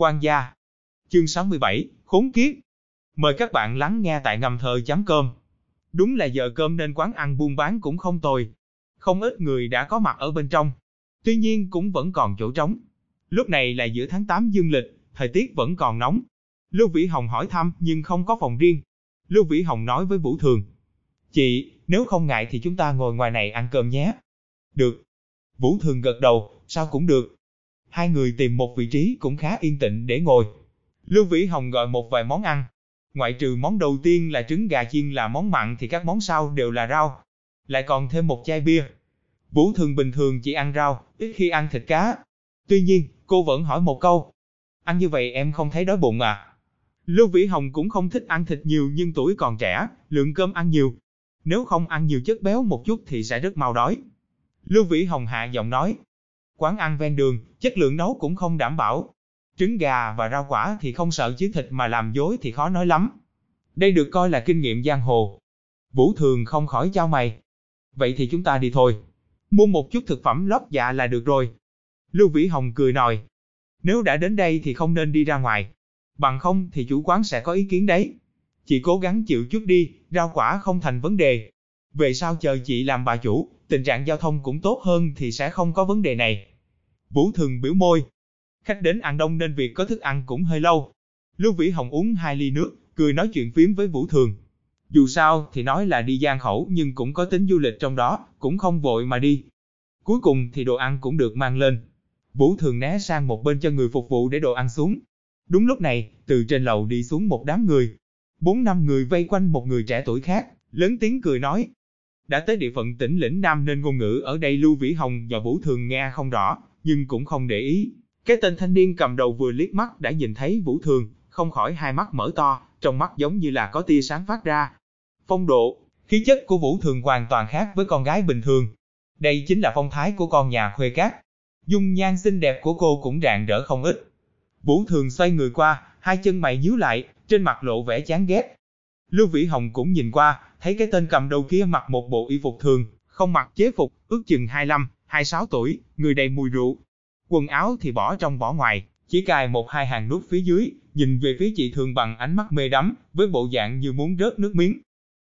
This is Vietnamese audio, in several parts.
Quan gia. Chương 67, khốn kiếp. Mời các bạn lắng nghe tại ngầm thờ chấm cơm. Đúng là giờ cơm nên quán ăn buôn bán cũng không tồi. Không ít người đã có mặt ở bên trong. Tuy nhiên cũng vẫn còn chỗ trống. Lúc này là giữa tháng 8 dương lịch, thời tiết vẫn còn nóng. Lưu Vĩ Hồng hỏi thăm nhưng không có phòng riêng. Lưu Vĩ Hồng nói với Vũ Thường. Chị, nếu không ngại thì chúng ta ngồi ngoài này ăn cơm nhé. Được. Vũ Thường gật đầu, sao cũng được. Hai người tìm một vị trí cũng khá yên tĩnh để ngồi. Lưu Vĩ Hồng gọi một vài món ăn. Ngoại trừ món đầu tiên là trứng gà chiên là món mặn thì các món sau đều là rau. Lại còn thêm một chai bia. Vũ Thường bình thường chỉ ăn rau, ít khi ăn thịt cá. Tuy nhiên, cô vẫn hỏi một câu. Ăn như vậy em không thấy đói bụng à? Lưu Vĩ Hồng cũng không thích ăn thịt nhiều nhưng tuổi còn trẻ, lượng cơm ăn nhiều. Nếu không ăn nhiều chất béo một chút thì sẽ rất mau đói. Lưu Vĩ Hồng hạ giọng nói. Quán ăn ven đường, chất lượng nấu cũng không đảm bảo. Trứng gà và rau quả thì không sợ chứ thịt mà làm dối thì khó nói lắm. Đây được coi là kinh nghiệm giang hồ. Vũ Thường không khỏi trao mày. Vậy thì chúng ta đi thôi. Mua một chút thực phẩm lót dạ là được rồi. Lưu Vĩ Hồng cười nói. Nếu đã đến đây thì không nên đi ra ngoài. Bằng không thì chủ quán sẽ có ý kiến đấy. Chị cố gắng chịu chút đi, rau quả không thành vấn đề. Về sau chờ chị làm bà chủ, tình trạng giao thông cũng tốt hơn thì sẽ không có vấn đề này. Vũ Thường biểu môi. Khách đến ăn đông nên việc có thức ăn cũng hơi lâu. Lưu Vĩ Hồng uống hai ly nước, cười nói chuyện phiếm với Vũ Thường. Dù sao thì nói là đi gian khẩu nhưng cũng có tính du lịch trong đó, cũng không vội mà đi. Cuối cùng thì đồ ăn cũng được mang lên. Vũ Thường né sang một bên cho người phục vụ để đồ ăn xuống. Đúng lúc này, từ trên lầu đi xuống một đám người. Bốn năm người vây quanh một người trẻ tuổi khác, lớn tiếng cười nói. Đã tới địa phận tỉnh lĩnh Nam nên ngôn ngữ ở đây Lưu Vĩ Hồng và Vũ Thường nghe không rõ, nhưng cũng không để ý. Cái tên thanh niên cầm đầu vừa liếc mắt đã nhìn thấy Vũ Thường, không khỏi hai mắt mở to, trong mắt giống như là có tia sáng phát ra. Phong độ, khí chất của Vũ Thường hoàn toàn khác với con gái bình thường. Đây chính là phong thái của con nhà khuê cát. Dung nhan xinh đẹp của cô cũng rạng rỡ không ít. Vũ Thường xoay người qua, hai chân mày nhíu lại, trên mặt lộ vẻ chán ghét. Lưu Vĩ Hồng cũng nhìn qua, thấy cái tên cầm đầu kia mặc một bộ y phục thường, không mặc chế phục, ước chừng 25, 26 tuổi, người đầy mùi rượu. Quần áo thì bỏ trong bỏ ngoài, chỉ cài một hai hàng nút phía dưới, nhìn về phía chị thường bằng ánh mắt mê đắm, với bộ dạng như muốn rớt nước miếng.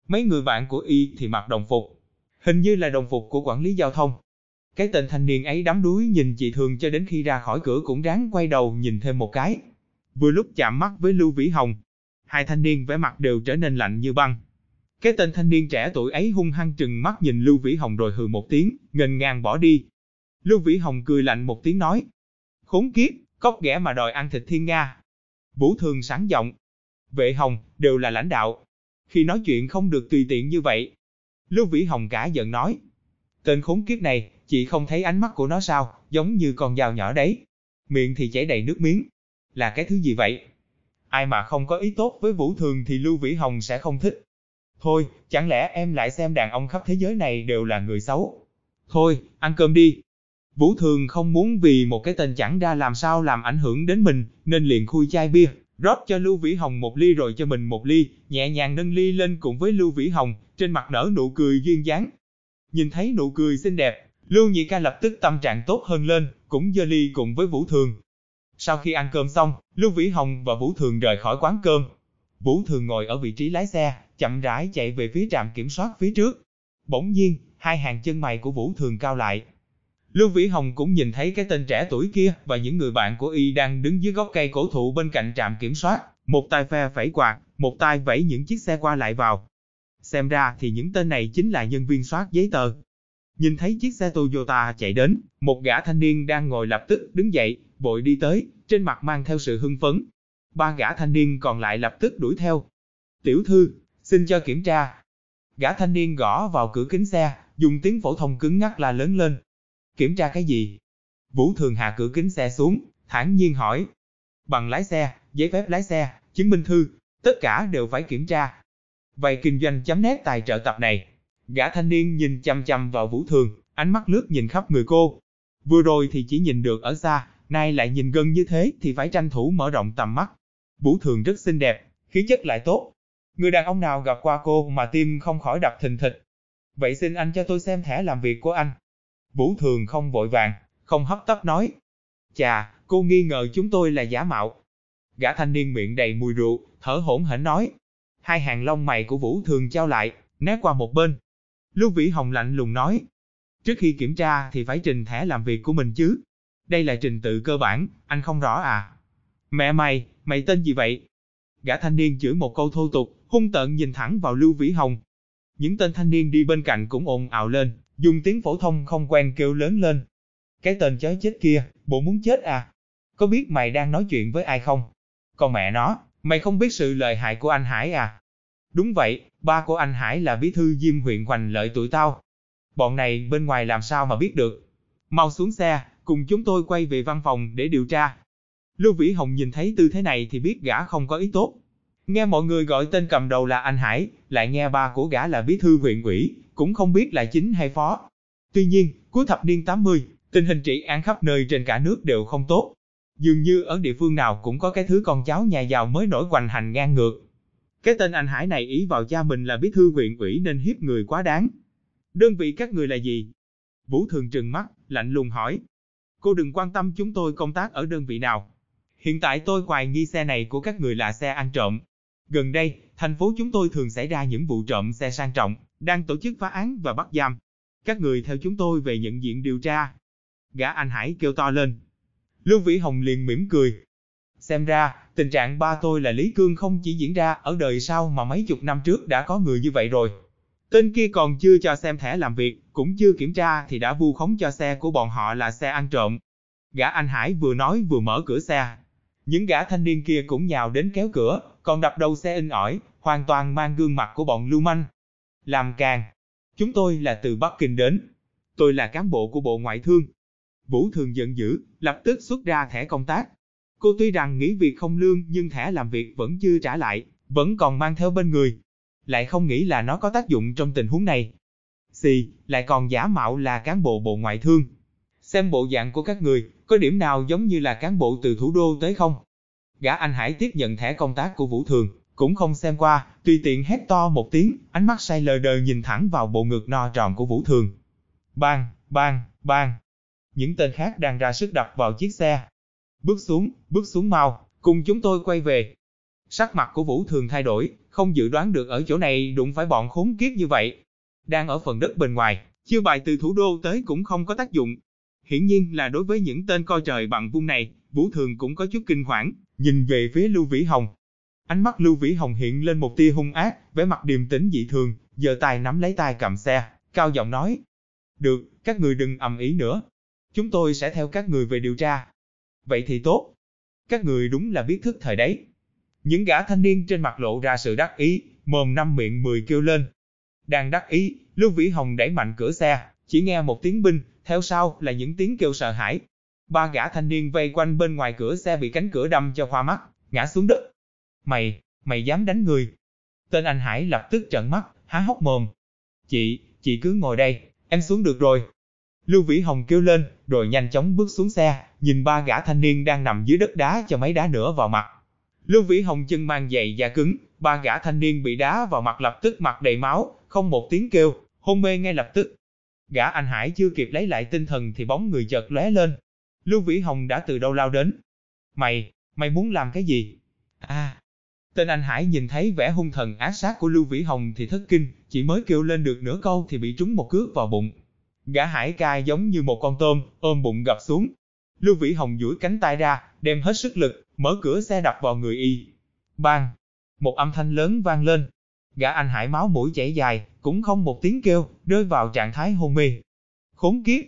Mấy người bạn của y thì mặc đồng phục, hình như là đồng phục của quản lý giao thông. Cái tên thanh niên ấy đắm đuối nhìn chị thường cho đến khi ra khỏi cửa cũng ráng quay đầu nhìn thêm một cái. Vừa lúc chạm mắt với Lưu Vĩ Hồng, hai thanh niên vẻ mặt đều trở nên lạnh như băng. Cái tên thanh niên trẻ tuổi ấy hung hăng trừng mắt nhìn Lưu Vĩ Hồng rồi hừ một tiếng, ngần ngang bỏ đi. Lưu Vĩ Hồng cười lạnh một tiếng nói. Khốn kiếp, cóc ghẻ mà đòi ăn thịt thiên nga. Vũ Thường sáng giọng. Vệ Hồng, đều là lãnh đạo. Khi nói chuyện không được tùy tiện như vậy. Lưu Vĩ Hồng cả giận nói. Tên khốn kiếp này, chị không thấy ánh mắt của nó sao, giống như con dao nhỏ đấy. Miệng thì chảy đầy nước miếng. Là cái thứ gì vậy? Ai mà không có ý tốt với Vũ Thường thì Lưu Vĩ Hồng sẽ không thích. Thôi, chẳng lẽ em lại xem đàn ông khắp thế giới này đều là người xấu? Thôi, ăn cơm đi. Vũ Thường không muốn vì một cái tên chẳng ra làm sao làm ảnh hưởng đến mình, nên liền khui chai bia, rót cho Lưu Vĩ Hồng một ly rồi cho mình một ly, nhẹ nhàng nâng ly lên cùng với Lưu Vĩ Hồng, trên mặt nở nụ cười duyên dáng. Nhìn thấy nụ cười xinh đẹp, Lưu Nhị Ca lập tức tâm trạng tốt hơn lên, cũng dơ ly cùng với Vũ Thường. Sau khi ăn cơm xong, Lưu Vĩ Hồng và Vũ Thường rời khỏi quán cơm. Vũ Thường ngồi ở vị trí lái xe, chậm rãi chạy về phía trạm kiểm soát phía trước. Bỗng nhiên, hai hàng chân mày của Vũ Thường cao lại. Lưu Vĩ Hồng cũng nhìn thấy cái tên trẻ tuổi kia và những người bạn của y đang đứng dưới gốc cây cổ thụ bên cạnh trạm kiểm soát, một tay phe phẩy quạt, một tay vẫy những chiếc xe qua lại vào. Xem ra thì những tên này chính là nhân viên soát giấy tờ. Nhìn thấy chiếc xe Toyota chạy đến, một gã thanh niên đang ngồi lập tức đứng dậy, vội đi tới, trên mặt mang theo sự hưng phấn. Ba gã thanh niên còn lại lập tức đuổi theo. Tiểu thư, xin cho kiểm tra. Gã thanh niên gõ vào cửa kính xe, dùng tiếng phổ thông cứng ngắc la lớn lên. Kiểm tra cái gì? Vũ Thường hạ cửa kính xe xuống, thản nhiên hỏi. Bằng lái xe, giấy phép lái xe, chứng minh thư, tất cả đều phải kiểm tra. Vậy kinh doanh chấm nét tài trợ tập này. Gã thanh niên nhìn chăm chăm vào Vũ Thường, ánh mắt lướt nhìn khắp người cô. Vừa rồi thì chỉ nhìn được ở xa, nay lại nhìn gần như thế thì phải tranh thủ mở rộng tầm mắt. Vũ Thường rất xinh đẹp, khí chất lại tốt. Người đàn ông nào gặp qua cô mà tim không khỏi đập thình thịch. Vậy xin anh cho tôi xem thẻ làm việc của anh. Vũ Thường không vội vàng, không hấp tấp nói. Chà, cô nghi ngờ chúng tôi là giả mạo. Gã thanh niên miệng đầy mùi rượu, thở hổn hển nói. Hai hàng lông mày của Vũ Thường trao lại, né qua một bên. Lưu Vĩ Hồng lạnh lùng nói. Trước khi kiểm tra thì phải trình thẻ làm việc của mình chứ. Đây là trình tự cơ bản, anh không rõ à? Mẹ mày, mày tên gì vậy? Gã thanh niên chửi một câu thô tục, hung tợn nhìn thẳng vào Lưu Vĩ Hồng. Những tên thanh niên đi bên cạnh cũng ồn ào lên, dùng tiếng phổ thông không quen kêu lớn lên. Cái tên chó chết kia, bộ muốn chết à? Có biết mày đang nói chuyện với ai không? Còn mẹ nó, mày không biết sự lợi hại của anh Hải à? Đúng vậy, ba của anh Hải là bí thư diêm huyện Hoành lợi tuổi tao. Bọn này bên ngoài làm sao mà biết được? Mau xuống xe, cùng chúng tôi quay về văn phòng để điều tra. Lưu Vĩ Hồng nhìn thấy tư thế này thì biết gã không có ý tốt. Nghe mọi người gọi tên cầm đầu là anh Hải, lại nghe ba của gã là bí thư huyện ủy, cũng không biết là chính hay phó. Tuy nhiên, cuối thập niên 80, tình hình trị an khắp nơi trên cả nước đều không tốt. Dường như ở địa phương nào cũng có cái thứ con cháu nhà giàu mới nổi hoành hành ngang ngược. Cái tên anh Hải này ý vào cha mình là bí thư huyện ủy nên hiếp người quá đáng. Đơn vị các người là gì? Vũ Thường trừng mắt, lạnh lùng hỏi. Cô đừng quan tâm chúng tôi công tác ở đơn vị nào. Hiện tại tôi hoài nghi xe này của các người là xe ăn trộm. Gần đây, thành phố chúng tôi thường xảy ra những vụ trộm xe sang trọng, đang tổ chức phá án và bắt giam. Các người theo chúng tôi về nhận diện điều tra. Gã anh Hải kêu to lên. Lưu Vĩ Hồng liền mỉm cười. Xem ra, tình trạng ba tôi là Lý Cương không chỉ diễn ra ở đời sau mà mấy chục năm trước đã có người như vậy rồi. Tên kia còn chưa cho xem thẻ làm việc, cũng chưa kiểm tra thì đã vu khống cho xe của bọn họ là xe ăn trộm. Gã anh Hải vừa nói vừa mở cửa xe. Những gã thanh niên kia cũng nhào đến kéo cửa, còn đập đầu xe in ỏi, hoàn toàn mang gương mặt của bọn lưu manh. Làm càng. Chúng tôi là từ Bắc Kinh đến. Tôi là cán bộ của Bộ Ngoại thương. Vũ Thường giận dữ, lập tức xuất ra thẻ công tác. Cô tuy rằng nghỉ việc không lương nhưng thẻ làm việc vẫn chưa trả lại, vẫn còn mang theo bên người. Lại không nghĩ là nó có tác dụng trong tình huống này. Xì, lại còn giả mạo là cán bộ Bộ Ngoại thương. Xem bộ dạng của các người, có điểm nào giống như là cán bộ từ thủ đô tới không? Gã anh Hải tiếp nhận thẻ công tác của Vũ Thường, cũng không xem qua, tùy tiện hét to một tiếng, ánh mắt say lờ đờ nhìn thẳng vào bộ ngực no tròn của Vũ Thường. Bang, bang, bang. Những tên khác đang ra sức đập vào chiếc xe. Bước xuống, bước xuống mau, cùng chúng tôi quay về. Sắc mặt của Vũ Thường thay đổi, không dự đoán được ở chỗ này đụng phải bọn khốn kiếp như vậy. Đang ở phần đất bên ngoài, chiêu bài từ thủ đô tới cũng không có tác dụng. Hiển nhiên là đối với những tên coi trời bằng vung này, Vũ Thường cũng có chút kinh hoảng, nhìn về phía Lưu Vĩ Hồng. Ánh mắt Lưu Vĩ Hồng hiện lên một tia hung ác, vẻ mặt điềm tĩnh dị thường, giơ tay nắm lấy tay cầm xe, cao giọng nói. Được, các người đừng ầm ý nữa. Chúng tôi sẽ theo các người về điều tra. Vậy thì tốt. Các người đúng là biết thức thời đấy. Những gã thanh niên trên mặt lộ ra sự đắc ý, mồm năm miệng mười kêu lên. Đang đắc ý, Lưu Vĩ Hồng đẩy mạnh cửa xe, chỉ nghe một tiếng binh, theo sau là những tiếng kêu sợ hãi. Ba gã thanh niên vây quanh bên ngoài cửa xe bị cánh cửa đâm cho khoa mắt, ngã xuống đất. Mày, mày dám đánh người. Tên anh Hải lập tức trợn mắt, há hốc mồm. Chị, chị cứ ngồi đây, em xuống được rồi. Lưu Vĩ Hồng kêu lên, rồi nhanh chóng bước xuống xe, nhìn ba gã thanh niên đang nằm dưới đất đá cho mấy đá nữa vào mặt. Lưu Vĩ Hồng chân mang giày da cứng, ba gã thanh niên bị đá vào mặt lập tức mặt đầy máu, không một tiếng kêu, hôn mê ngay lập tức. Gã anh Hải chưa kịp lấy lại tinh thần thì bóng người chợt lóe lên. Lưu Vĩ Hồng đã từ đâu lao đến. Mày, mày muốn làm cái gì? À, tên anh Hải nhìn thấy vẻ hung thần ác sát của Lưu Vĩ Hồng thì thất kinh, chỉ mới kêu lên được nửa câu thì bị trúng một cước vào bụng. Gã Hải ca giống như một con tôm, ôm bụng gập xuống. Lưu Vĩ Hồng duỗi cánh tay ra, đem hết sức lực, mở cửa xe đập vào người y. Bang! Một âm thanh lớn vang lên. Gã anh Hải máu mũi chảy dài, cũng không một tiếng kêu, rơi vào trạng thái hôn mê. Khốn kiếp!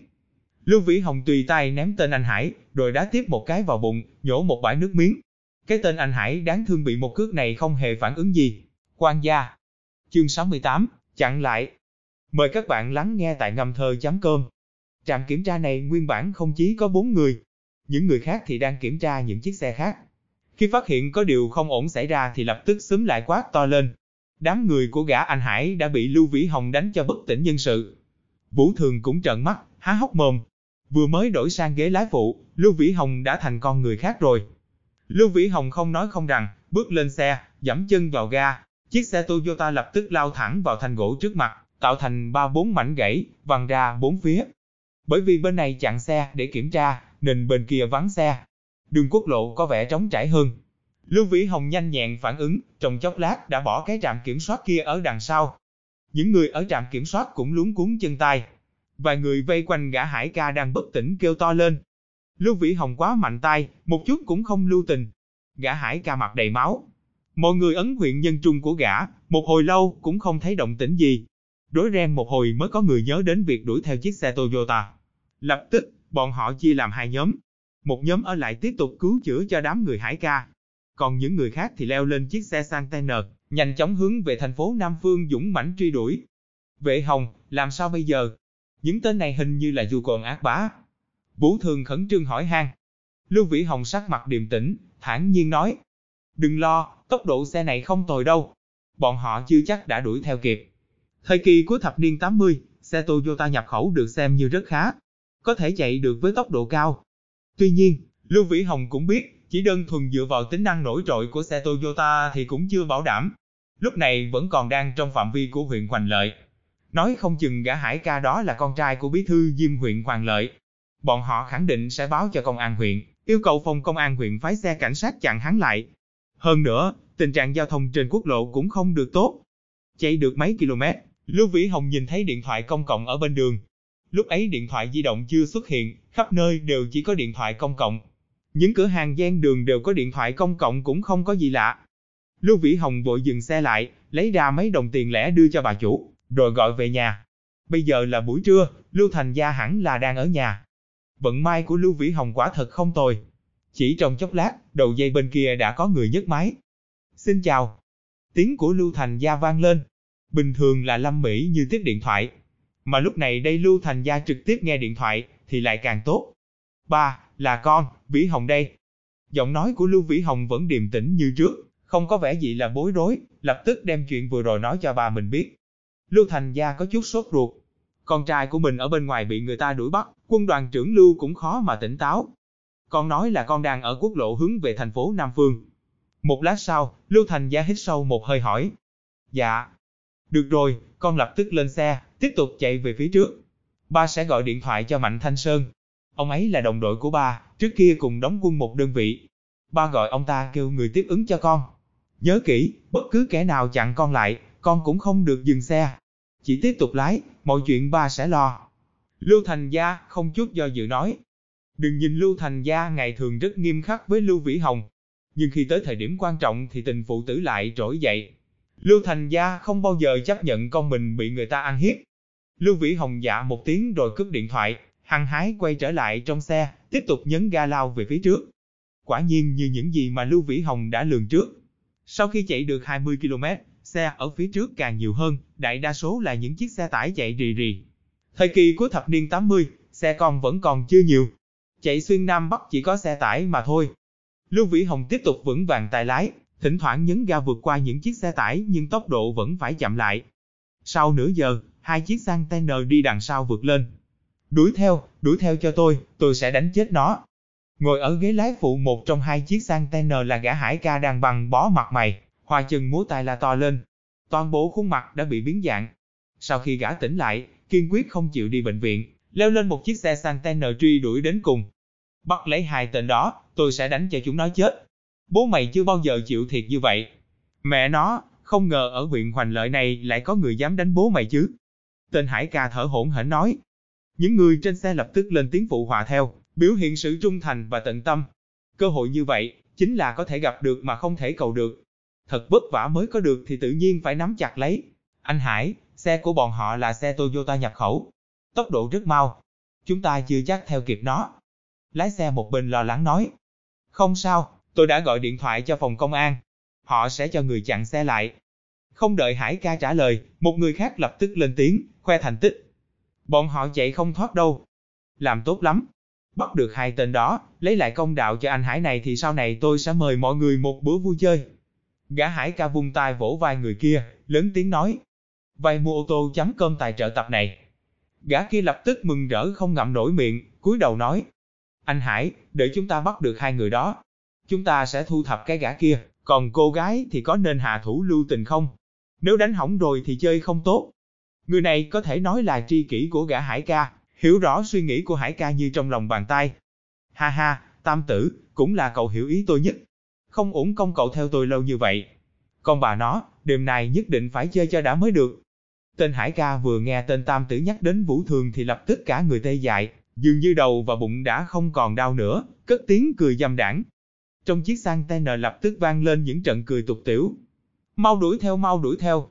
Lưu Vĩ Hồng tùy tay ném tên anh Hải, rồi đá tiếp một cái vào bụng, nhổ một bãi nước miếng. Cái tên anh Hải đáng thương bị một cước này không hề phản ứng gì. Quan gia! Chương 68, chặn lại. Mời các bạn lắng nghe tại ngâm thơ.com. Trạm kiểm tra này nguyên bản không chỉ có 4 người. Những người khác thì đang kiểm tra những chiếc xe khác. Khi phát hiện có điều không ổn xảy ra thì lập tức xúm lại quát to lên. Đám người của gã anh Hải đã bị Lưu Vĩ Hồng đánh cho bất tỉnh nhân sự. Vũ Thường cũng trợn mắt, há hốc mồm. Vừa mới đổi sang ghế lái phụ, Lưu Vĩ Hồng đã thành con người khác rồi. Lưu Vĩ Hồng không nói không rằng, bước lên xe, dẫm chân vào ga. Chiếc xe Toyota lập tức lao thẳng vào thanh gỗ trước mặt, tạo thành ba bốn mảnh gãy, văng ra bốn phía. Bởi vì bên này chặn xe để kiểm tra, nên bên kia vắng xe. Đường quốc lộ có vẻ trống trải hơn. Lưu Vĩ Hồng nhanh nhẹn phản ứng, trong chốc lát đã bỏ cái trạm kiểm soát kia ở đằng sau. Những người ở trạm kiểm soát cũng luống cuốn chân tay. Vài người vây quanh gã hải ca đang bất tỉnh kêu to lên. Lưu Vĩ Hồng quá mạnh tay, một chút cũng không lưu tình. Gã hải ca mặt đầy máu. Mọi người ấn huyện nhân trung của gã, một hồi lâu cũng không thấy động tĩnh gì. Rối ren một hồi mới có người nhớ đến việc đuổi theo chiếc xe Toyota. Lập tức, bọn họ chia làm hai nhóm. Một nhóm ở lại tiếp tục cứu chữa cho đám người hải ca. Còn những người khác thì leo lên chiếc xe sang TN, nhanh chóng hướng về thành phố Nam Phương dũng mãnh truy đuổi. Vệ Hồng, làm sao bây giờ? Những tên này hình như là du còn ác bá. Vũ Thường khẩn trương hỏi han. Lưu Vĩ Hồng sắc mặt điềm tĩnh, thản nhiên nói. Đừng lo, tốc độ xe này không tồi đâu. Bọn họ chưa chắc đã đuổi theo kịp. Thời kỳ cuối thập niên 80, xe Toyota nhập khẩu được xem như rất khá. Có thể chạy được với tốc độ cao. Tuy nhiên, Lưu Vĩ Hồng cũng biết, chỉ đơn thuần dựa vào tính năng nổi trội của xe Toyota thì cũng chưa bảo đảm. Lúc này vẫn còn đang trong phạm vi của huyện Hoành Lợi. Nói không chừng gã hải ca đó là con trai của bí thư Diêm huyện Hoàng Lợi. Bọn họ khẳng định sẽ báo cho công an huyện, yêu cầu phòng công an huyện phái xe cảnh sát chặn hắn lại. Hơn nữa, tình trạng giao thông trên quốc lộ cũng không được tốt. Chạy được mấy km, Lưu Vĩ Hồng nhìn thấy điện thoại công cộng ở bên đường. Lúc ấy điện thoại di động chưa xuất hiện, khắp nơi đều chỉ có điện thoại công cộng. Những cửa hàng gian đường đều có điện thoại công cộng cũng không có gì lạ. Lưu Vĩ Hồng vội dừng xe lại, lấy ra mấy đồng tiền lẻ đưa cho bà chủ, rồi gọi về nhà. Bây giờ là buổi trưa, Lưu Thành Gia hẳn là đang ở nhà. Vận may của Lưu Vĩ Hồng quả thật không tồi. Chỉ trong chốc lát, đầu dây bên kia đã có người nhấc máy. Xin chào. Tiếng của Lưu Thành Gia vang lên. Bình thường là Lâm Mỹ như tiếp điện thoại. Mà lúc này đây Lưu Thành Gia trực tiếp nghe điện thoại, thì lại càng tốt. Ba, là con, Vĩ Hồng đây. Giọng nói của Lưu Vĩ Hồng vẫn điềm tĩnh như trước, không có vẻ gì là bối rối, lập tức đem chuyện vừa rồi nói cho bà mình biết. Lưu Thành Gia có chút sốt ruột. Con trai của mình ở bên ngoài bị người ta đuổi bắt, quân đoàn trưởng Lưu cũng khó mà tỉnh táo. Con nói là con đang ở quốc lộ hướng về thành phố Nam Phương. Một lát sau, Lưu Thành Gia hít sâu một hơi hỏi. Dạ. Được rồi, con lập tức lên xe, tiếp tục chạy về phía trước. Ba sẽ gọi điện thoại cho Mạnh Thanh Sơn. Ông ấy là đồng đội của ba, trước kia cùng đóng quân một đơn vị. Ba gọi ông ta kêu người tiếp ứng cho con. Nhớ kỹ, bất cứ kẻ nào chặn con lại, con cũng không được dừng xe. Chỉ tiếp tục lái, mọi chuyện ba sẽ lo. Lưu Thành Gia không chút do dự nói. Đừng nhìn Lưu Thành Gia ngày thường rất nghiêm khắc với Lưu Vĩ Hồng. Nhưng khi tới thời điểm quan trọng thì tình phụ tử lại trỗi dậy. Lưu Thành Gia không bao giờ chấp nhận con mình bị người ta ăn hiếp. Lưu Vĩ Hồng dạ một tiếng rồi cướp điện thoại, hăng hái quay trở lại trong xe, tiếp tục nhấn ga lao về phía trước. Quả nhiên như những gì mà Lưu Vĩ Hồng đã lường trước. Sau khi chạy được 20 km, xe ở phía trước càng nhiều hơn, đại đa số là những chiếc xe tải chạy rì rì. Thời kỳ cuối thập niên 80, xe con vẫn còn chưa nhiều. Chạy xuyên Nam Bắc chỉ có xe tải mà thôi. Lưu Vĩ Hồng tiếp tục vững vàng tay lái, thỉnh thoảng nhấn ga vượt qua những chiếc xe tải nhưng tốc độ vẫn phải chậm lại. Sau nửa giờ, hai chiếc container đi đằng sau vượt lên. Đuổi theo, đuổi theo cho tôi, tôi sẽ đánh chết nó. Ngồi ở ghế lái phụ một trong hai chiếc container là gã hải ca đang bằng bó mặt mày, hoa chân múa tay la to lên. Toàn bộ khuôn mặt đã bị biến dạng. Sau khi gã tỉnh lại, kiên quyết không chịu đi bệnh viện, leo lên một chiếc xe container truy đuổi đến cùng. Bắt lấy hai tên đó, tôi sẽ đánh cho chúng nó chết. Bố mày chưa bao giờ chịu thiệt như vậy. Mẹ nó, không ngờ ở huyện Hoành Lợi này lại có người dám đánh bố mày chứ. Tên Hải ca thở hổn hển nói. Những người trên xe lập tức lên tiếng phụ họa theo, biểu hiện sự trung thành và tận tâm. Cơ hội như vậy, chính là có thể gặp được mà không thể cầu được. Thật vất vả mới có được thì tự nhiên phải nắm chặt lấy. Anh Hải, xe của bọn họ là xe Toyota nhập khẩu. Tốc độ rất mau. Chúng ta chưa chắc theo kịp nó. Lái xe một bên lo lắng nói. Không sao, tôi đã gọi điện thoại cho phòng công an. Họ sẽ cho người chặn xe lại. Không đợi Hải ca trả lời, một người khác lập tức lên tiếng, khoe thành tích. Bọn họ chạy không thoát đâu. Làm tốt lắm. Bắt được hai tên đó, lấy lại công đạo cho anh Hải này thì sau này tôi sẽ mời mọi người một bữa vui chơi. Gã Hải ca vung tay vỗ vai người kia, lớn tiếng nói. Vay mua ô tô chấm cơm tài trợ tập này. Gã kia lập tức mừng rỡ không ngậm nổi miệng, cúi đầu nói. Anh Hải, để chúng ta bắt được hai người đó. Chúng ta sẽ thu thập cái gã kia, còn cô gái thì có nên hạ thủ lưu tình không? Nếu đánh hỏng rồi thì chơi không tốt. Người này có thể nói là tri kỷ của gã Hải ca, hiểu rõ suy nghĩ của Hải ca như trong lòng bàn tay. Ha ha, tam tử, cũng là cậu hiểu ý tôi nhất. Không uổng công cậu theo tôi lâu như vậy. Còn bà nó, đêm nay nhất định phải chơi cho đã mới được. Tên Hải ca vừa nghe tên tam tử nhắc đến vũ thường thì lập tức cả người tê dại, dường như đầu và bụng đã không còn đau nữa, cất tiếng cười dâm đảng. Trong chiếc sang tay nờ lập tức vang lên những trận cười tục tiểu. Mau đuổi theo mau đuổi theo.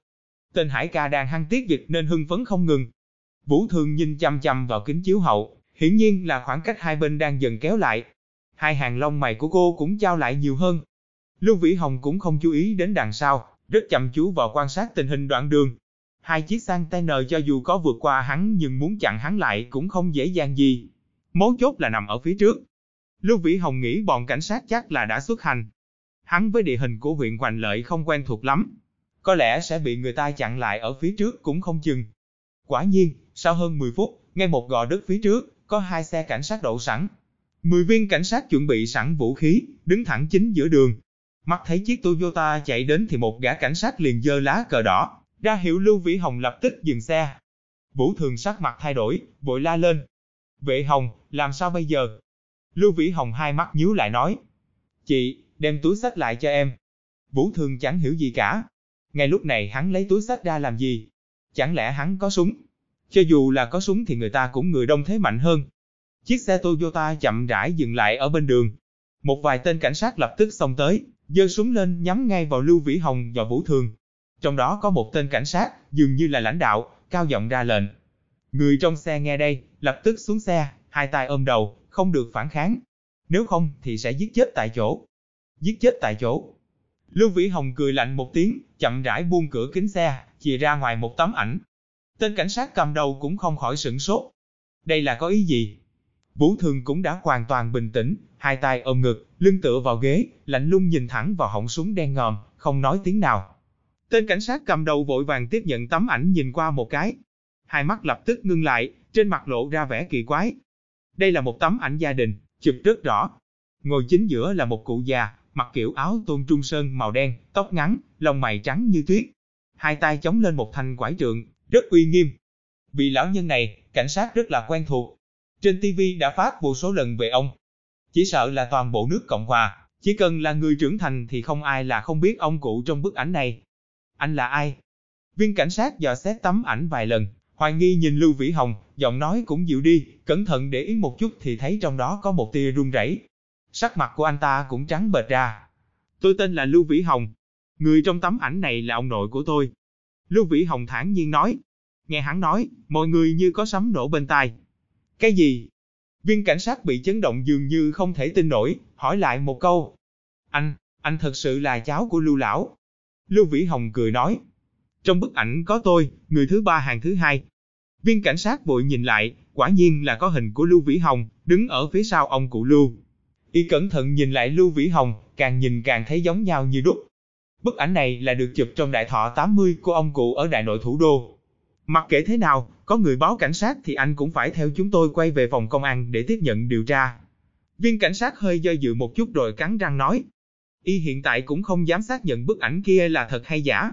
Tên Hải ca đang hăng tiết dịch nên hưng phấn không ngừng. Vũ Thường nhìn chăm chăm vào kính chiếu hậu, hiển nhiên là khoảng cách hai bên đang dần kéo lại. Hai hàng lông mày của cô cũng trao lại nhiều hơn. Lưu Vĩ Hồng cũng không chú ý đến đằng sau, rất chăm chú vào quan sát tình hình đoạn đường. Hai chiếc sang tay nờ cho dù có vượt qua hắn nhưng muốn chặn hắn lại cũng không dễ dàng gì. Mấu chốt là nằm ở phía trước. Lưu Vĩ Hồng nghĩ bọn cảnh sát chắc là đã xuất hành. Hắn với địa hình của huyện Hoành Lợi không quen thuộc lắm. Có lẽ sẽ bị người ta chặn lại ở phía trước cũng không chừng. Quả nhiên, sau hơn 10 phút, ngay một gò đất phía trước, có hai xe cảnh sát đậu sẵn. Mười viên cảnh sát chuẩn bị sẵn vũ khí, đứng thẳng chính giữa đường. Mắt thấy chiếc Toyota chạy đến thì một gã cảnh sát liền giơ lá cờ đỏ, ra hiệu Lưu Vĩ Hồng lập tức dừng xe. Vũ Thường sắc mặt thay đổi, vội la lên. Vệ Hồng, làm sao bây giờ? Lưu Vĩ Hồng hai mắt nhíu lại nói. Chị, đem túi sách lại cho em. Vũ Thường chẳng hiểu gì cả. Ngay lúc này hắn lấy túi sách ra làm gì? Chẳng lẽ hắn có súng? Cho dù là có súng thì người ta cũng người đông thế mạnh hơn. Chiếc xe Toyota chậm rãi dừng lại ở bên đường. Một vài tên cảnh sát lập tức xông tới, giơ súng lên nhắm ngay vào Lưu Vĩ Hồng và Vũ Thường. Trong đó có một tên cảnh sát, dường như là lãnh đạo, cao giọng ra lệnh. Người trong xe nghe đây, lập tức xuống xe, hai tay ôm đầu, không được phản kháng. Nếu không thì sẽ giết chết tại chỗ. Giết chết tại chỗ. Lưu Vĩ Hồng cười lạnh một tiếng, chậm rãi buông cửa kính xe, chìa ra ngoài một tấm ảnh. Tên cảnh sát cầm đầu cũng không khỏi sửng sốt. Đây là có ý gì? Vũ Thường cũng đã hoàn toàn bình tĩnh, hai tay ôm ngực, lưng tựa vào ghế, lạnh lùng nhìn thẳng vào họng súng đen ngòm, không nói tiếng nào. Tên cảnh sát cầm đầu vội vàng tiếp nhận tấm ảnh nhìn qua một cái. Hai mắt lập tức ngưng lại, trên mặt lộ ra vẻ kỳ quái. Đây là một tấm ảnh gia đình, chụp rất rõ. Ngồi chính giữa là một cụ già, mặc kiểu áo tôn trung sơn màu đen, tóc ngắn, lông mày trắng như tuyết. Hai tay chống lên một thanh quải trượng, rất uy nghiêm. Vị lão nhân này, cảnh sát rất là quen thuộc. Trên TV đã phát vô số lần về ông. Chỉ sợ là toàn bộ nước Cộng Hòa, chỉ cần là người trưởng thành thì không ai là không biết ông cụ trong bức ảnh này. Anh là ai? Viên cảnh sát dò xét tấm ảnh vài lần, hoài nghi nhìn Lưu Vĩ Hồng, giọng nói cũng dịu đi, cẩn thận để ý một chút thì thấy trong đó có một tia run rẩy. Sắc mặt của anh ta cũng trắng bệch ra. Tôi tên là Lưu Vĩ Hồng. Người trong tấm ảnh này là ông nội của tôi. Lưu Vĩ Hồng thản nhiên nói. Nghe hắn nói, mọi người như có sấm nổ bên tai. Cái gì? Viên cảnh sát bị chấn động dường như không thể tin nổi, hỏi lại một câu. Anh, anh thật sự là cháu của Lưu Lão. Lưu Vĩ Hồng cười nói. Trong bức ảnh có tôi, người thứ ba hàng thứ hai. Viên cảnh sát vội nhìn lại, quả nhiên là có hình của Lưu Vĩ Hồng, đứng ở phía sau ông cụ Lưu. Y cẩn thận nhìn lại Lưu Vĩ Hồng, càng nhìn càng thấy giống nhau như đúc. Bức ảnh này là được chụp trong đại thọ 80 của ông cụ ở đại nội thủ đô. Mặc kệ thế nào, có người báo cảnh sát thì anh cũng phải theo chúng tôi quay về phòng công an để tiếp nhận điều tra. Viên cảnh sát hơi do dự một chút rồi cắn răng nói. Y hiện tại cũng không dám xác nhận bức ảnh kia là thật hay giả.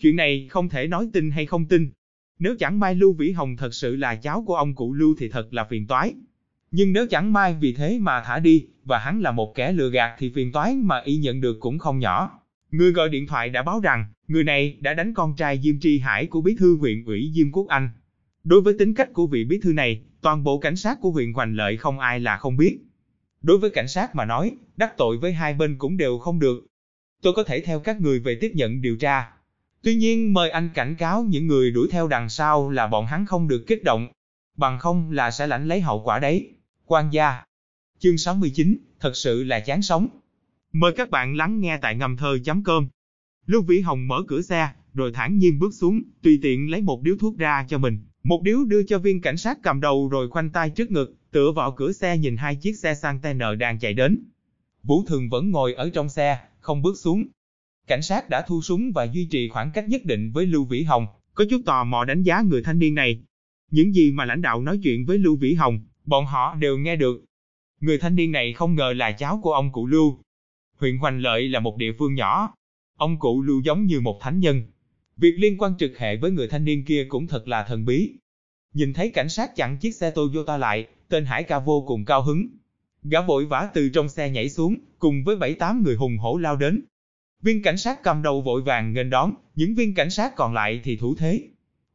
Chuyện này không thể nói tin hay không tin. Nếu chẳng may Lưu Vĩ Hồng thật sự là cháu của ông cụ Lưu thì thật là phiền toái. Nhưng nếu chẳng may vì thế mà thả đi, và hắn là một kẻ lừa gạt thì phiền toái mà y nhận được cũng không nhỏ. Người gọi điện thoại đã báo rằng, người này đã đánh con trai Diêm Tri Hải của bí thư huyện ủy Diêm Quốc Anh. Đối với tính cách của vị bí thư này, toàn bộ cảnh sát của huyện Hoành Lợi không ai là không biết. Đối với cảnh sát mà nói, đắc tội với hai bên cũng đều không được. Tôi có thể theo các người về tiếp nhận điều tra. Tuy nhiên mời anh cảnh cáo những người đuổi theo đằng sau là bọn hắn không được kích động. Bằng không là sẽ lãnh lấy hậu quả đấy. Quan gia. Chương 69, thật sự là chán sống. Mời các bạn lắng nghe tại ngầm thơ.com. Lưu Vĩ Hồng mở cửa xe, rồi thản nhiên bước xuống, tùy tiện lấy một điếu thuốc ra cho mình. Một điếu đưa cho viên cảnh sát cầm đầu rồi khoanh tay trước ngực, tựa vào cửa xe nhìn hai chiếc xe sang nợ đang chạy đến. Vũ Thường vẫn ngồi ở trong xe, không bước xuống. Cảnh sát đã thu súng và duy trì khoảng cách nhất định với Lưu Vĩ Hồng, có chút tò mò đánh giá người thanh niên này. Những gì mà lãnh đạo nói chuyện với Lưu Vĩ Hồng, bọn họ đều nghe được. Người thanh niên này không ngờ là cháu của ông cụ Lưu. Huyện Hoành Lợi là một địa phương nhỏ. Ông cụ Lưu giống như một thánh nhân. Việc liên quan trực hệ với người thanh niên kia cũng thật là thần bí. Nhìn thấy cảnh sát chặn chiếc xe Toyota lại, tên Hải ca vô cùng cao hứng. Gã vội vã từ trong xe nhảy xuống, cùng với bảy tám người hùng hổ lao đến. Viên cảnh sát cầm đầu vội vàng nghênh đón, những viên cảnh sát còn lại thì thủ thế.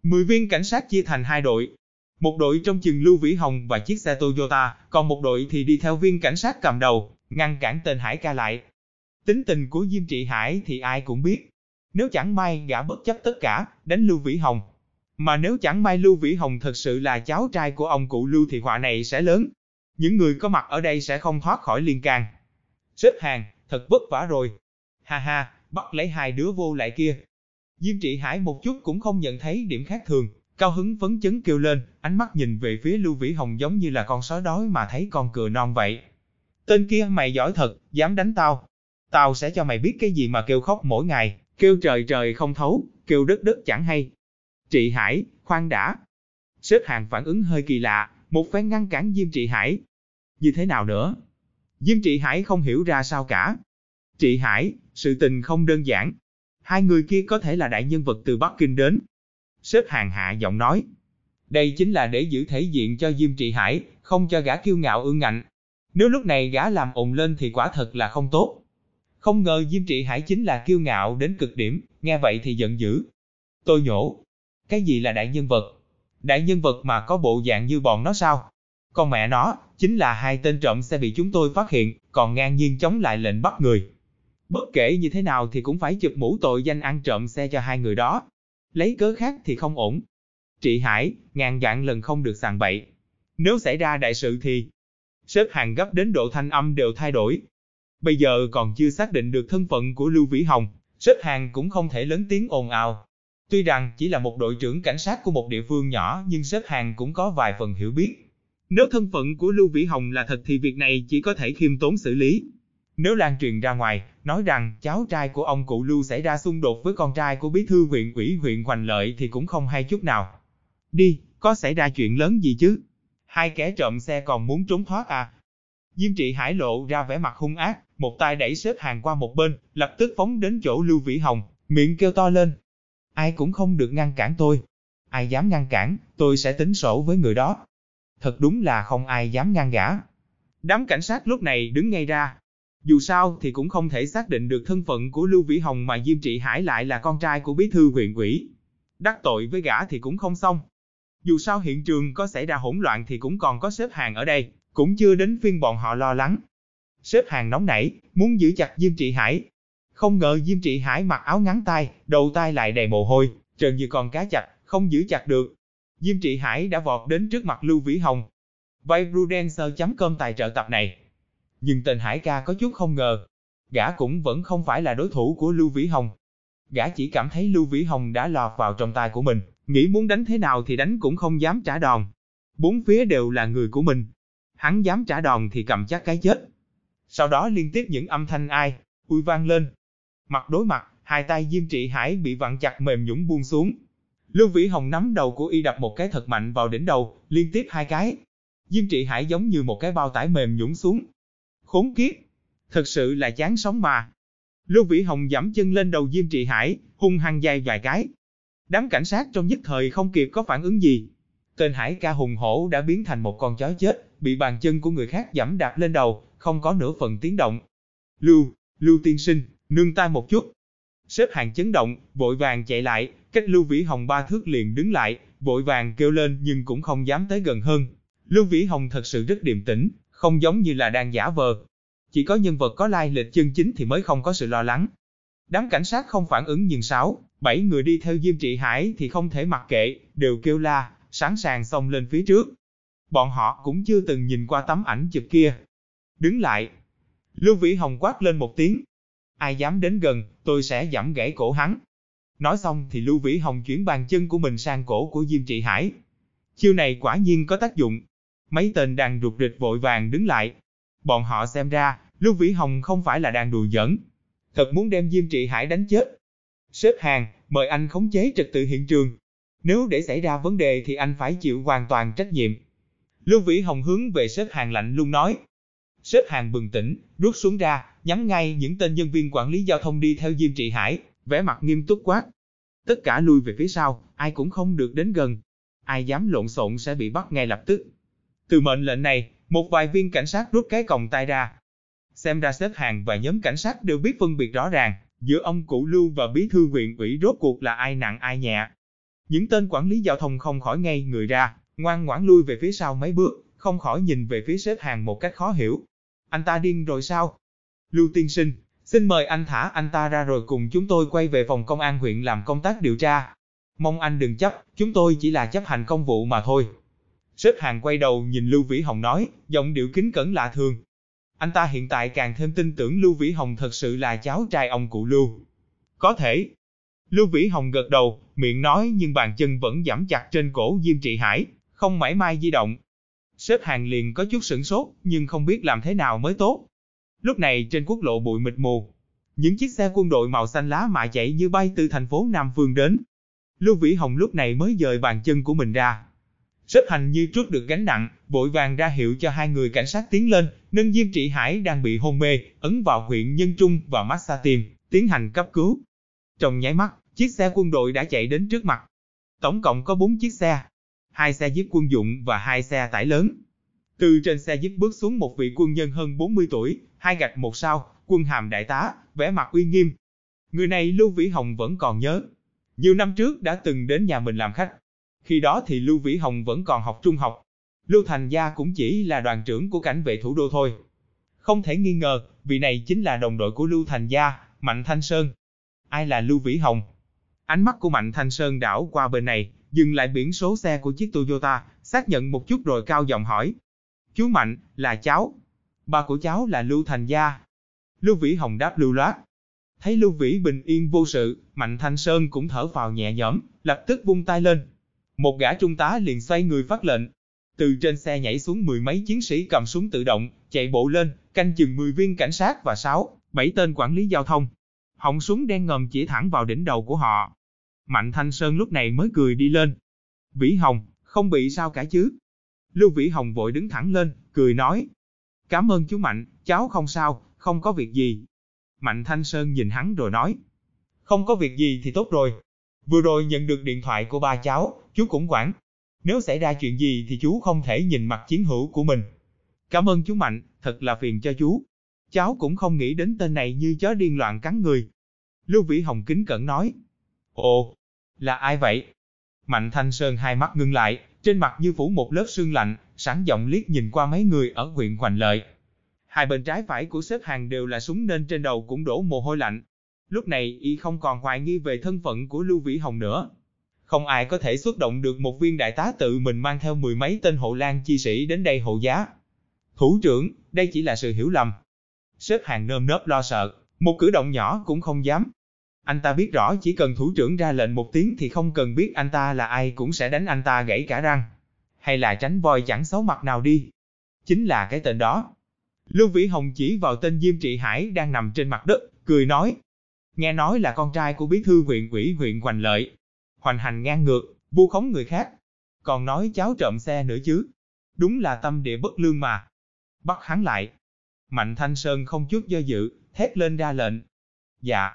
Mười viên cảnh sát chia thành hai đội. Một đội trong chừng Lưu Vĩ Hồng và chiếc xe Toyota, còn một đội thì đi theo viên cảnh sát cầm đầu, ngăn cản tên Hải ca lại. Tính tình của Diêm Trị Hải thì ai cũng biết. Nếu chẳng may gã bất chấp tất cả, đánh Lưu Vĩ Hồng. Mà nếu chẳng may Lưu Vĩ Hồng thật sự là cháu trai của ông cụ Lưu thì họa này sẽ lớn. Những người có mặt ở đây sẽ không thoát khỏi liên can. Xếp hàng, thật vất vả rồi. Ha ha, bắt lấy hai đứa vô lại kia. Diêm Trị Hải một chút cũng không nhận thấy điểm khác thường, cao hứng phấn chấn kêu lên, ánh mắt nhìn về phía Lưu Vĩ Hồng giống như là con sói đói mà thấy con cựa non vậy. Tên kia mày giỏi thật, dám đánh tao. Tao sẽ cho mày biết cái gì mà kêu khóc mỗi ngày, kêu trời trời không thấu, kêu đất đất chẳng hay. Trị Hải, khoan đã. Xếp hàng phản ứng hơi kỳ lạ, một phen ngăn cản Diêm Trị Hải. Như thế nào nữa? Diêm Trị Hải không hiểu ra sao cả. Trị Hải, sự tình không đơn giản. Hai người kia có thể là đại nhân vật từ Bắc Kinh đến. Xếp hàng hạ giọng nói. Đây chính là để giữ thể diện cho Diêm Trị Hải, không cho gã kiêu ngạo ương ngạnh. Nếu lúc này gã làm ồn lên thì quả thật là không tốt. Không ngờ Diêm Trị Hải chính là kiêu ngạo đến cực điểm, nghe vậy thì giận dữ. Tôi nhổ. Cái gì là đại nhân vật? Đại nhân vật mà có bộ dạng như bọn nó sao? Con mẹ nó, chính là hai tên trộm xe bị chúng tôi phát hiện, còn ngang nhiên chống lại lệnh bắt người. Bất kể như thế nào thì cũng phải chụp mũ tội danh ăn trộm xe cho hai người đó. Lấy cớ khác thì không ổn. Trị Hải, ngàn dạng lần không được sàng bậy. Nếu xảy ra đại sự thì... Xếp hàng gấp đến độ thanh âm đều thay đổi. Bây giờ còn chưa xác định được thân phận của Lưu Vĩ Hồng, xếp hàng cũng không thể lớn tiếng ồn ào. Tuy rằng chỉ là một đội trưởng cảnh sát của một địa phương nhỏ nhưng xếp hàng cũng có vài phần hiểu biết. Nếu thân phận của Lưu Vĩ Hồng là thật thì việc này chỉ có thể khiêm tốn xử lý. Nếu lan truyền ra ngoài, nói rằng cháu trai của ông cụ Lưu xảy ra xung đột với con trai của bí thư huyện ủy huyện Hoành Lợi thì cũng không hay chút nào. Đi, có xảy ra chuyện lớn gì chứ? Hai kẻ trộm xe còn muốn trốn thoát à? Diêm trị hải lộ ra vẻ mặt hung ác, một tay đẩy xếp hàng qua một bên, lập tức phóng đến chỗ Lưu Vĩ Hồng, miệng kêu to lên. Ai cũng không được ngăn cản tôi. Ai dám ngăn cản, tôi sẽ tính sổ với người đó. Thật đúng là không ai dám ngăn gã. Đám cảnh sát lúc này đứng ngay ra, dù sao thì cũng không thể xác định được thân phận của Lưu Vĩ Hồng mà Diêm Trị Hải lại là con trai của bí thư huyện ủy. Đắc tội với gã thì cũng không xong. Dù sao hiện trường có xảy ra hỗn loạn thì cũng còn có xếp hàng ở đây, cũng chưa đến phiên bọn họ lo lắng. Xếp hàng nóng nảy, muốn giữ chặt Diêm Trị Hải. Không ngờ Diêm Trị Hải mặc áo ngắn tay, đầu tay lại đầy mồ hôi, trần như con cá chặt, không giữ chặt được. Diêm Trị Hải đã vọt đến trước mặt Lưu Vĩ Hồng. chấm cơm tài trợ tập này nhưng tên Hải ca có chút không ngờ. Gã cũng vẫn không phải là đối thủ của Lưu Vĩ Hồng. Gã chỉ cảm thấy Lưu Vĩ Hồng đã lọt vào trong tay của mình, nghĩ muốn đánh thế nào thì đánh cũng không dám trả đòn. Bốn phía đều là người của mình. Hắn dám trả đòn thì cầm chắc cái chết. Sau đó liên tiếp những âm thanh ai, ui vang lên. Mặt đối mặt, hai tay Diêm Trị Hải bị vặn chặt mềm nhũng buông xuống. Lưu Vĩ Hồng nắm đầu của y đập một cái thật mạnh vào đỉnh đầu, liên tiếp hai cái. Diêm Trị Hải giống như một cái bao tải mềm nhũng xuống, Khốn kiếp! Thật sự là chán sống mà. Lưu Vĩ Hồng giẫm chân lên đầu Diêm Trị Hải, hung hăng dài vài cái. Đám cảnh sát trong nhất thời không kịp có phản ứng gì. Tên Hải ca hùng hổ đã biến thành một con chó chết, bị bàn chân của người khác giẫm đạp lên đầu, không có nửa phần tiếng động. Lưu, Lưu tiên sinh, nương tay một chút. Xếp hàng chấn động, vội vàng chạy lại, cách Lưu Vĩ Hồng ba thước liền đứng lại, vội vàng kêu lên nhưng cũng không dám tới gần hơn. Lưu Vĩ Hồng thật sự rất điềm tĩnh, không giống như là đang giả vờ. Chỉ có nhân vật có lai lịch chân chính thì mới không có sự lo lắng. Đám cảnh sát không phản ứng nhưng sáu, bảy người đi theo Diêm Trị Hải thì không thể mặc kệ, đều kêu la, sẵn sàng xông lên phía trước. Bọn họ cũng chưa từng nhìn qua tấm ảnh chụp kia. Đứng lại. Lưu Vĩ Hồng quát lên một tiếng. Ai dám đến gần, tôi sẽ giảm gãy cổ hắn. Nói xong thì Lưu Vĩ Hồng chuyển bàn chân của mình sang cổ của Diêm Trị Hải. Chiêu này quả nhiên có tác dụng, Mấy tên đang rụt rịch vội vàng đứng lại. Bọn họ xem ra, Lưu Vĩ Hồng không phải là đang đùa giỡn. Thật muốn đem Diêm Trị Hải đánh chết. Xếp hàng, mời anh khống chế trật tự hiện trường. Nếu để xảy ra vấn đề thì anh phải chịu hoàn toàn trách nhiệm. Lưu Vĩ Hồng hướng về xếp hàng lạnh luôn nói. Xếp hàng bừng tỉnh, rút xuống ra, nhắm ngay những tên nhân viên quản lý giao thông đi theo Diêm Trị Hải, vẻ mặt nghiêm túc quát. Tất cả lui về phía sau, ai cũng không được đến gần. ai dám lộn xộn sẽ bị bắt ngay lập tức. Từ mệnh lệnh này, một vài viên cảnh sát rút cái còng tay ra. Xem ra xếp hàng và nhóm cảnh sát đều biết phân biệt rõ ràng, giữa ông cụ Lưu và bí thư huyện ủy rốt cuộc là ai nặng ai nhẹ. Những tên quản lý giao thông không khỏi ngay người ra, ngoan ngoãn lui về phía sau mấy bước, không khỏi nhìn về phía xếp hàng một cách khó hiểu. Anh ta điên rồi sao? Lưu tiên sinh, xin mời anh thả anh ta ra rồi cùng chúng tôi quay về phòng công an huyện làm công tác điều tra. Mong anh đừng chấp, chúng tôi chỉ là chấp hành công vụ mà thôi. Xếp hàng quay đầu nhìn Lưu Vĩ Hồng nói, giọng điệu kính cẩn lạ thường. Anh ta hiện tại càng thêm tin tưởng Lưu Vĩ Hồng thật sự là cháu trai ông cụ Lưu. Có thể. Lưu Vĩ Hồng gật đầu, miệng nói nhưng bàn chân vẫn giảm chặt trên cổ Diêm Trị Hải, không mảy may di động. Xếp hàng liền có chút sửng sốt, nhưng không biết làm thế nào mới tốt. Lúc này trên quốc lộ bụi mịt mù, những chiếc xe quân đội màu xanh lá mạ chạy như bay từ thành phố Nam Phương đến. Lưu Vĩ Hồng lúc này mới dời bàn chân của mình ra. Xếp hành như trút được gánh nặng, vội vàng ra hiệu cho hai người cảnh sát tiến lên, nâng Diêm Trị Hải đang bị hôn mê, ấn vào huyện Nhân Trung và massage tim, tiến hành cấp cứu. Trong nháy mắt, chiếc xe quân đội đã chạy đến trước mặt. Tổng cộng có 4 chiếc xe, hai xe giết quân dụng và hai xe tải lớn. Từ trên xe giết bước xuống một vị quân nhân hơn 40 tuổi, hai gạch một sao, quân hàm đại tá, vẻ mặt uy nghiêm. Người này Lưu Vĩ Hồng vẫn còn nhớ. Nhiều năm trước đã từng đến nhà mình làm khách. Khi đó thì Lưu Vĩ Hồng vẫn còn học trung học. Lưu Thành Gia cũng chỉ là đoàn trưởng của cảnh vệ thủ đô thôi. Không thể nghi ngờ, vị này chính là đồng đội của Lưu Thành Gia, Mạnh Thanh Sơn. Ai là Lưu Vĩ Hồng? Ánh mắt của Mạnh Thanh Sơn đảo qua bên này, dừng lại biển số xe của chiếc Toyota, xác nhận một chút rồi cao giọng hỏi. Chú Mạnh, là cháu. Ba của cháu là Lưu Thành Gia. Lưu Vĩ Hồng đáp lưu loát. Thấy Lưu Vĩ bình yên vô sự, Mạnh Thanh Sơn cũng thở vào nhẹ nhõm, lập tức vung tay lên. Một gã trung tá liền xoay người phát lệnh. Từ trên xe nhảy xuống mười mấy chiến sĩ cầm súng tự động, chạy bộ lên, canh chừng 10 viên cảnh sát và 6, 7 tên quản lý giao thông. Họng súng đen ngầm chỉ thẳng vào đỉnh đầu của họ. Mạnh Thanh Sơn lúc này mới cười đi lên. Vĩ Hồng, không bị sao cả chứ? Lưu Vĩ Hồng vội đứng thẳng lên, cười nói. Cảm ơn chú Mạnh, cháu không sao, không có việc gì. Mạnh Thanh Sơn nhìn hắn rồi nói. Không có việc gì thì tốt rồi. Vừa rồi nhận được điện thoại của ba cháu, chú cũng quản. Nếu xảy ra chuyện gì thì chú không thể nhìn mặt chiến hữu của mình. Cảm ơn chú Mạnh, thật là phiền cho chú. Cháu cũng không nghĩ đến tên này như chó điên loạn cắn người. Lưu Vĩ Hồng kính cẩn nói. Ồ, là ai vậy? Mạnh Thanh Sơn hai mắt ngưng lại, trên mặt như phủ một lớp sương lạnh, sẵn giọng liếc nhìn qua mấy người ở huyện Hoành Lợi. Hai bên trái phải của xếp hàng đều là súng nên trên đầu cũng đổ mồ hôi lạnh. Lúc này y không còn hoài nghi về thân phận của Lưu Vĩ Hồng nữa. Không ai có thể xuất động được một viên đại tá tự mình mang theo mười mấy tên hộ lan chi sĩ đến đây hộ giá. Thủ trưởng, đây chỉ là sự hiểu lầm. Xếp hàng nơm nớp lo sợ, một cử động nhỏ cũng không dám. Anh ta biết rõ chỉ cần thủ trưởng ra lệnh một tiếng thì không cần biết anh ta là ai cũng sẽ đánh anh ta gãy cả răng. Hay là tránh voi chẳng xấu mặt nào đi. Chính là cái tên đó. Lưu Vĩ Hồng chỉ vào tên Diêm Trị Hải đang nằm trên mặt đất, cười nói. Nghe nói là con trai của bí thư huyện ủy huyện Hoành Lợi. Hoành hành ngang ngược, vu khống người khác. Còn nói cháu trộm xe nữa chứ. Đúng là tâm địa bất lương mà. Bắt hắn lại. Mạnh Thanh Sơn không chút do dự, thét lên ra lệnh. Dạ.